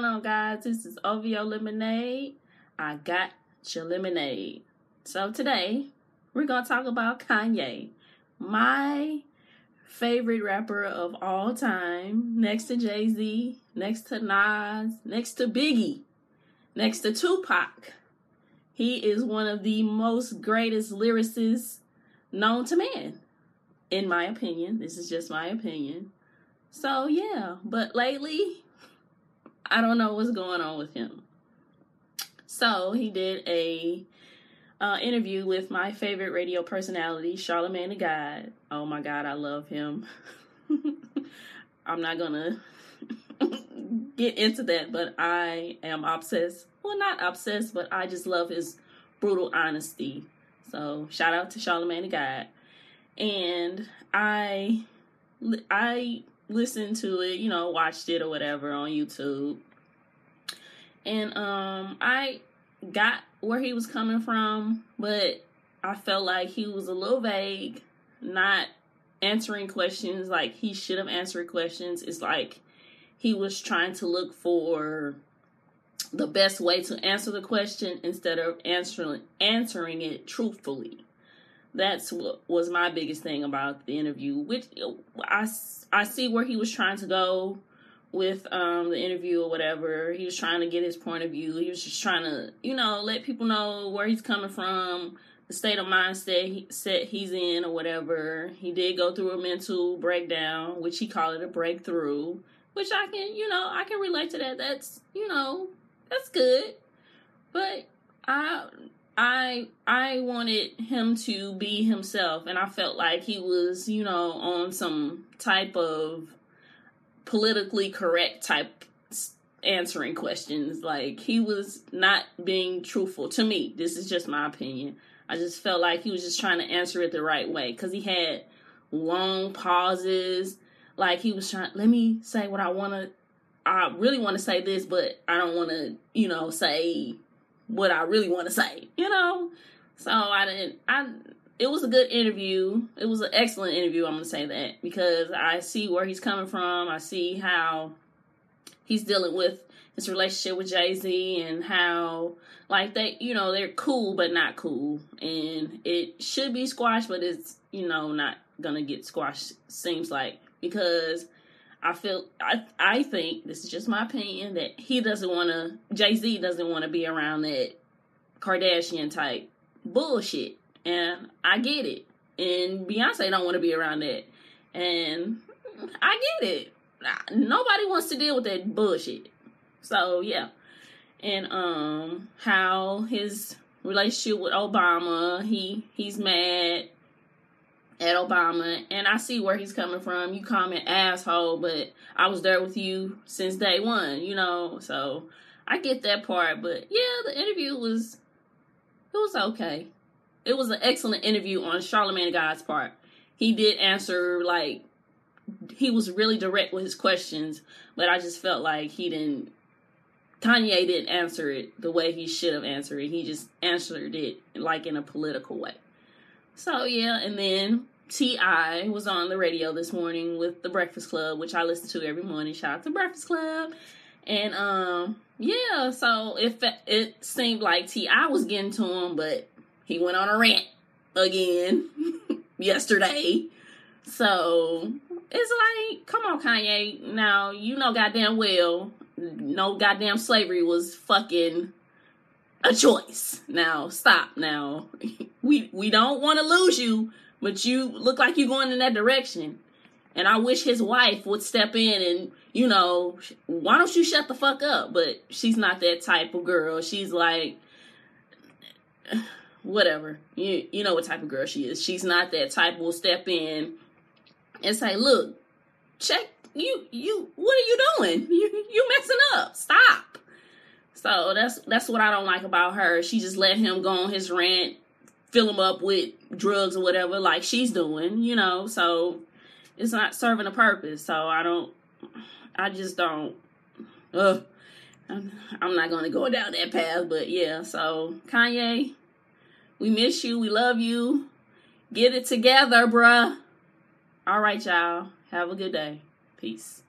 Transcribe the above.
going on, guys? This is OVO Lemonade. I got your lemonade. So today we're gonna talk about Kanye, my favorite rapper of all time, next to Jay Z, next to Nas, next to Biggie, next to Tupac. He is one of the most greatest lyricists known to man, in my opinion. This is just my opinion. So yeah, but lately I don't know what's going on with him. So he did a uh, interview with my favorite radio personality, Charlemagne the God. Oh my God, I love him. I'm not gonna get into that, but I am obsessed. Well, not obsessed, but I just love his brutal honesty. So shout out to Charlemagne the God. And I, I listened to it, you know, watched it or whatever on YouTube. And um I got where he was coming from, but I felt like he was a little vague, not answering questions like he should have answered questions. It's like he was trying to look for the best way to answer the question instead of answering answering it truthfully that's what was my biggest thing about the interview which i i see where he was trying to go with um the interview or whatever. He was trying to get his point of view. He was just trying to you know let people know where he's coming from the state of mindset he set he's in or whatever. He did go through a mental breakdown which he called it a breakthrough which i can you know i can relate to that. That's you know that's good. But i I I wanted him to be himself and I felt like he was, you know, on some type of politically correct type answering questions. Like he was not being truthful to me. This is just my opinion. I just felt like he was just trying to answer it the right way cuz he had long pauses. Like he was trying let me say what I want to I really want to say this, but I don't want to, you know, say what I really want to say, you know? So I didn't, I, it was a good interview. It was an excellent interview, I'm going to say that, because I see where he's coming from. I see how he's dealing with his relationship with Jay Z and how, like, they, you know, they're cool, but not cool. And it should be squashed, but it's, you know, not going to get squashed, seems like, because I feel I I think this is just my opinion that he doesn't want to Jay Z doesn't want to be around that Kardashian type bullshit, and I get it. And Beyonce don't want to be around that, and I get it. Nobody wants to deal with that bullshit. So yeah, and um, how his relationship with Obama, he he's mad at Obama, and I see where he's coming from. You an asshole, but I was there with you since day one, you know. So I get that part, but yeah, the interview was it was okay. It was an excellent interview on Charlemagne God's part. He did answer like he was really direct with his questions, but I just felt like he didn't. Kanye didn't answer it the way he should have answered it. He just answered it like in a political way. So yeah, and then T.I. was on the radio this morning with the Breakfast Club, which I listen to every morning. Shout out to Breakfast Club. And um, yeah, so it it seemed like T.I. was getting to him, but he went on a rant again yesterday. So it's like, come on, Kanye. Now you know goddamn well, no goddamn slavery was fucking a choice. Now stop. Now we we don't want to lose you, but you look like you're going in that direction. And I wish his wife would step in and you know, why don't you shut the fuck up? But she's not that type of girl. She's like whatever. You you know what type of girl she is. She's not that type will step in and say, "Look, check you you what are you doing? You you messing up. Stop." So that's that's what I don't like about her. She just let him go on his rant, fill them up with drugs or whatever, like she's doing, you know. So it's not serving a purpose. So I don't. I just don't. I'm, I'm not gonna go down that path, but yeah. So Kanye, we miss you. We love you. Get it together, bruh. All right, y'all. Have a good day. Peace.